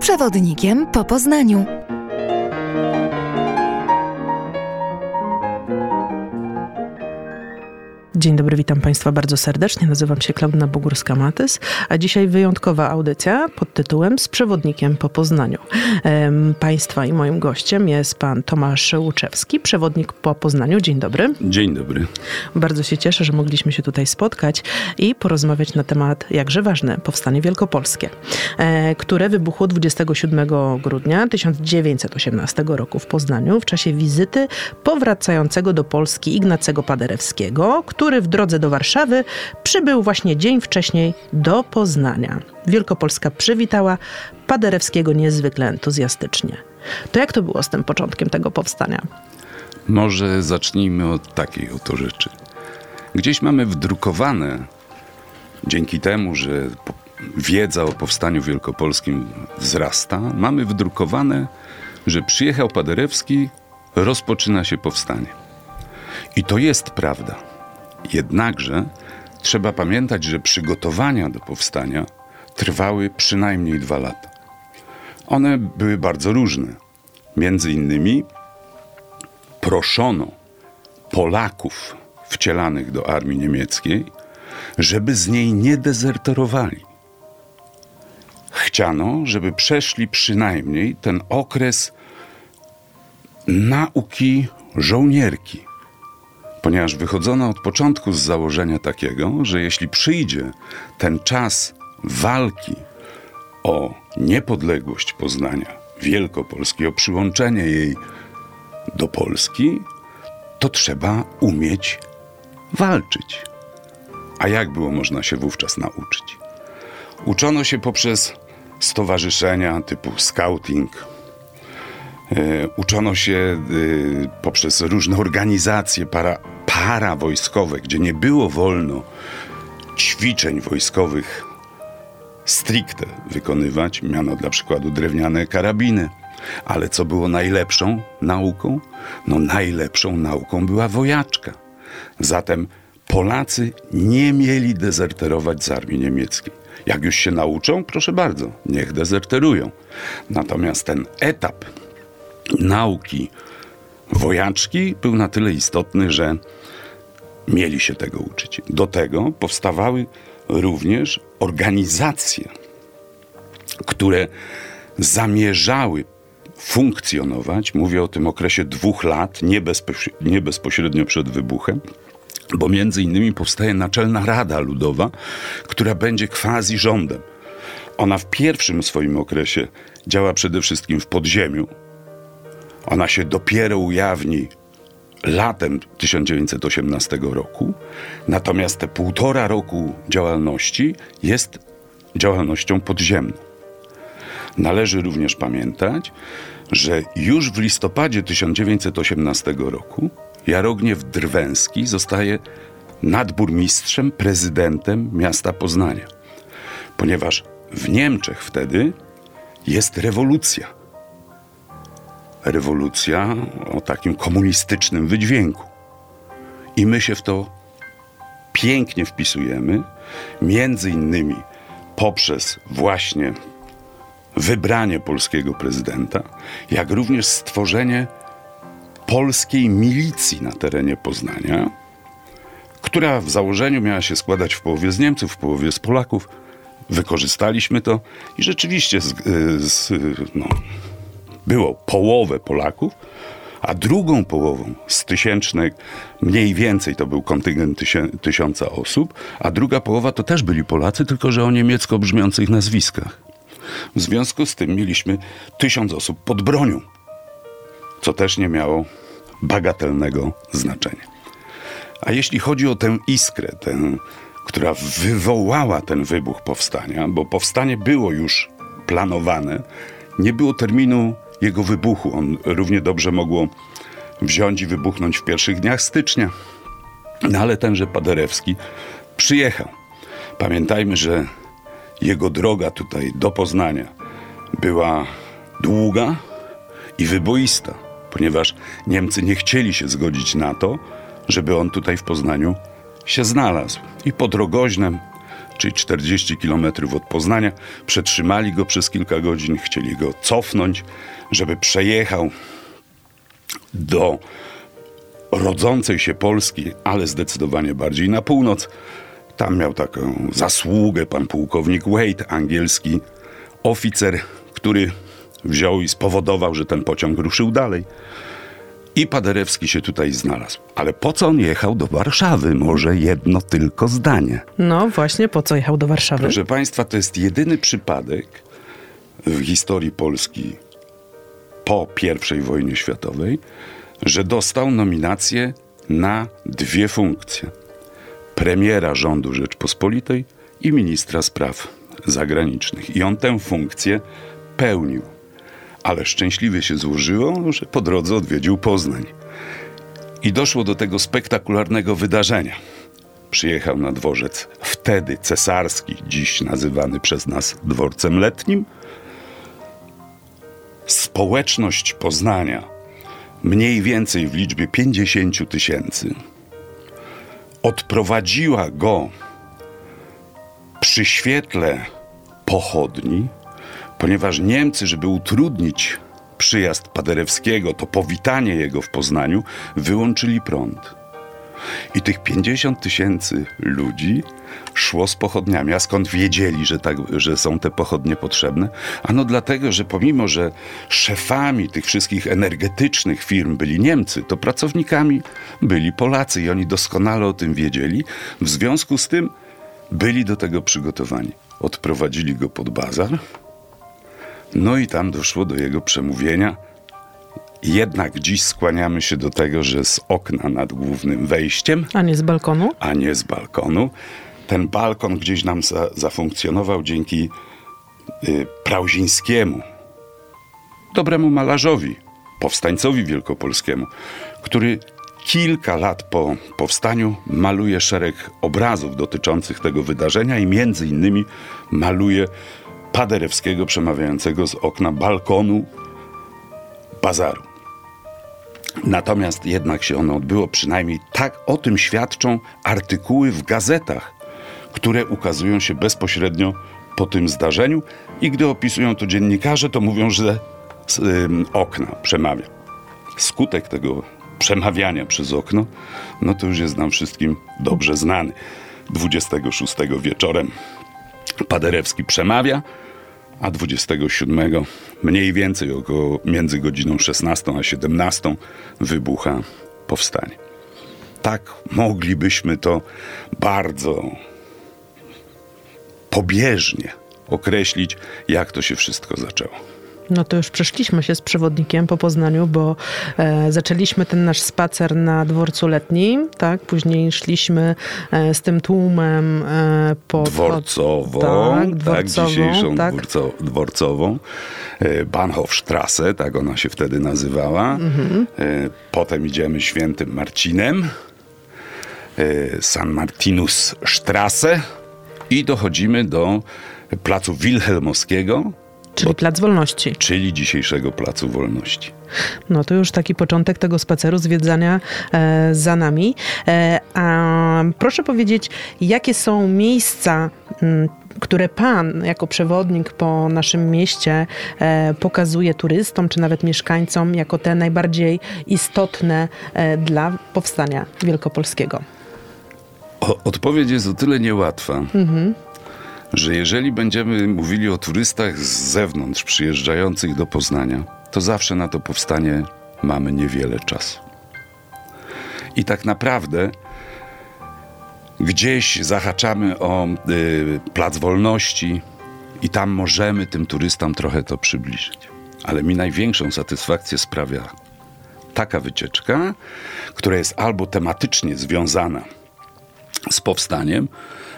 przewodnikiem po Poznaniu. Dzień dobry, witam Państwa bardzo serdecznie. Nazywam się Klaudna Bogórska-Matys, a dzisiaj wyjątkowa audycja pod tytułem Z przewodnikiem po Poznaniu. Państwa i moim gościem jest pan Tomasz Łuczewski, przewodnik po Poznaniu. Dzień dobry. Dzień dobry. Bardzo się cieszę, że mogliśmy się tutaj spotkać i porozmawiać na temat jakże ważny Powstanie Wielkopolskie, e, które wybuchło 27 grudnia 1918 roku w Poznaniu w czasie wizyty powracającego do Polski Ignacego Paderewskiego, który w drodze do Warszawy przybył właśnie dzień wcześniej do Poznania. Wielkopolska przywitała Paderewskiego niezwykle entuzjastycznie. To jak to było z tym początkiem tego powstania? Może zacznijmy od takiej oto rzeczy. Gdzieś mamy wdrukowane, dzięki temu, że wiedza o powstaniu wielkopolskim wzrasta, mamy wdrukowane, że przyjechał Paderewski, rozpoczyna się powstanie. I to jest prawda. Jednakże trzeba pamiętać, że przygotowania do powstania trwały przynajmniej dwa lata. One były bardzo różne. Między innymi proszono Polaków wcielanych do armii niemieckiej, żeby z niej nie dezerterowali. Chciano, żeby przeszli przynajmniej ten okres nauki żołnierki ponieważ wychodzono od początku z założenia takiego, że jeśli przyjdzie ten czas walki o niepodległość Poznania, Wielkopolski, o przyłączenie jej do Polski, to trzeba umieć walczyć. A jak było można się wówczas nauczyć? Uczono się poprzez stowarzyszenia typu scouting, E, uczono się e, poprzez różne organizacje para, parawojskowe, gdzie nie było wolno ćwiczeń wojskowych stricte wykonywać. Miano dla przykładu drewniane karabiny. Ale co było najlepszą nauką? No najlepszą nauką była wojaczka. Zatem Polacy nie mieli dezerterować z armii niemieckiej. Jak już się nauczą, proszę bardzo, niech dezerterują. Natomiast ten etap nauki wojaczki był na tyle istotny, że mieli się tego uczyć. Do tego powstawały również organizacje, które zamierzały funkcjonować, mówię o tym okresie dwóch lat, nie, nie bezpośrednio przed wybuchem, bo między innymi powstaje Naczelna Rada Ludowa, która będzie quasi rządem. Ona w pierwszym swoim okresie działa przede wszystkim w podziemiu, ona się dopiero ujawni latem 1918 roku, natomiast te półtora roku działalności jest działalnością podziemną. Należy również pamiętać, że już w listopadzie 1918 roku Jarogniew Drwęski zostaje nadburmistrzem, prezydentem miasta Poznania, ponieważ w Niemczech wtedy jest rewolucja rewolucja o takim komunistycznym wydźwięku. I my się w to pięknie wpisujemy, między innymi poprzez właśnie wybranie polskiego prezydenta, jak również stworzenie polskiej milicji na terenie Poznania, która w założeniu miała się składać w połowie z Niemców, w połowie z Polaków. Wykorzystaliśmy to i rzeczywiście z, z no, było połowę Polaków, a drugą połową z tysięcznych, mniej więcej to był kontyngent tysiąca osób, a druga połowa to też byli Polacy, tylko że o niemiecko brzmiących nazwiskach. W związku z tym mieliśmy tysiąc osób pod bronią, co też nie miało bagatelnego znaczenia. A jeśli chodzi o tę iskrę, tę, która wywołała ten wybuch powstania, bo powstanie było już planowane, nie było terminu jego wybuchu. On równie dobrze mogło wziąć i wybuchnąć w pierwszych dniach stycznia. No ale tenże Paderewski przyjechał. Pamiętajmy, że jego droga tutaj do Poznania była długa i wyboista, ponieważ Niemcy nie chcieli się zgodzić na to, żeby on tutaj w Poznaniu się znalazł. I pod Rogoźnem czyli 40 kilometrów od Poznania. Przetrzymali go przez kilka godzin, chcieli go cofnąć, żeby przejechał do rodzącej się Polski, ale zdecydowanie bardziej na północ. Tam miał taką zasługę pan pułkownik Wade, angielski oficer, który wziął i spowodował, że ten pociąg ruszył dalej. I Paderewski się tutaj znalazł. Ale po co on jechał do Warszawy? Może jedno tylko zdanie. No właśnie, po co jechał do Warszawy? Proszę Państwa, to jest jedyny przypadek w historii Polski po I wojnie światowej, że dostał nominację na dwie funkcje. Premiera rządu Rzeczpospolitej i ministra spraw zagranicznych. I on tę funkcję pełnił. Ale szczęśliwie się złożyło, że po drodze odwiedził Poznań. I doszło do tego spektakularnego wydarzenia. Przyjechał na dworzec wtedy cesarski, dziś nazywany przez nas dworcem letnim. Społeczność Poznania, mniej więcej w liczbie 50 tysięcy, odprowadziła go przy świetle pochodni, ponieważ Niemcy, żeby utrudnić przyjazd Paderewskiego, to powitanie jego w Poznaniu, wyłączyli prąd. I tych 50 tysięcy ludzi szło z pochodniami. A skąd wiedzieli, że, tak, że są te pochodnie potrzebne? Ano dlatego, że pomimo, że szefami tych wszystkich energetycznych firm byli Niemcy, to pracownikami byli Polacy i oni doskonale o tym wiedzieli. W związku z tym byli do tego przygotowani. Odprowadzili go pod bazar, no i tam doszło do jego przemówienia. Jednak dziś skłaniamy się do tego, że z okna nad głównym wejściem, A nie z balkonu? a nie z balkonu. Ten balkon gdzieś nam za, zafunkcjonował dzięki y, Prauzińskiemu, dobremu malarzowi, powstańcowi wielkopolskiemu, który kilka lat po powstaniu maluje szereg obrazów dotyczących tego wydarzenia i między innymi maluje Paderewskiego przemawiającego z okna balkonu bazaru. Natomiast jednak się ono odbyło, przynajmniej tak o tym świadczą artykuły w gazetach, które ukazują się bezpośrednio po tym zdarzeniu i gdy opisują to dziennikarze, to mówią, że z okna przemawia. Skutek tego przemawiania przez okno, no to już jest nam wszystkim dobrze znany. 26 wieczorem Paderewski przemawia, a 27 mniej więcej około między godziną 16 a 17 wybucha powstanie. Tak moglibyśmy to bardzo pobieżnie określić, jak to się wszystko zaczęło. No to już przeszliśmy się z przewodnikiem po Poznaniu, bo e, zaczęliśmy ten nasz spacer na dworcu letnim, tak? Później szliśmy e, z tym tłumem e, po... Dworcową, tak, tak, dworcową, dzisiejszą tak. Dworco, dworcową, e, Bahnhofstrasse, tak ona się wtedy nazywała. Mhm. E, Potem idziemy Świętym Marcinem, e, San Martinus Strasse i dochodzimy do placu Wilhelmowskiego, Czyli Plac Wolności. czyli dzisiejszego Placu Wolności. No to już taki początek tego spaceru, zwiedzania e, za nami. E, a proszę powiedzieć, jakie są miejsca, m, które pan jako przewodnik po naszym mieście e, pokazuje turystom, czy nawet mieszkańcom, jako te najbardziej istotne e, dla powstania wielkopolskiego? O, odpowiedź jest o tyle niełatwa, że jeżeli będziemy mówili o turystach z zewnątrz przyjeżdżających do Poznania, to zawsze na to powstanie mamy niewiele czasu. I tak naprawdę gdzieś zahaczamy o y, Plac Wolności i tam możemy tym turystom trochę to przybliżyć. Ale mi największą satysfakcję sprawia taka wycieczka, która jest albo tematycznie związana z powstaniem,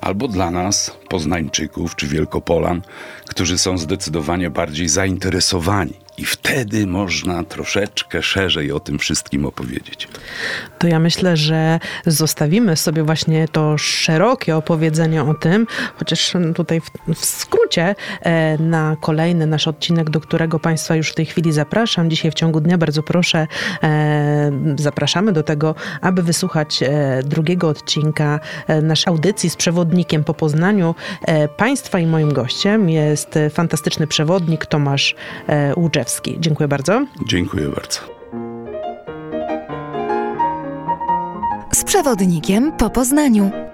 albo dla nas, Poznańczyków czy Wielkopolan, którzy są zdecydowanie bardziej zainteresowani. I wtedy można troszeczkę szerzej o tym wszystkim opowiedzieć. To ja myślę, że zostawimy sobie właśnie to szerokie opowiedzenie o tym, chociaż tutaj w, w skrócie e, na kolejny nasz odcinek, do którego Państwa już w tej chwili zapraszam. Dzisiaj w ciągu dnia bardzo proszę, e, zapraszamy do tego, aby wysłuchać e, drugiego odcinka naszej audycji z przewodnikiem po Poznaniu. Państwa i moim gościem jest fantastyczny przewodnik Tomasz Łuczewski. Dziękuję bardzo. Dziękuję bardzo. Z przewodnikiem po Poznaniu.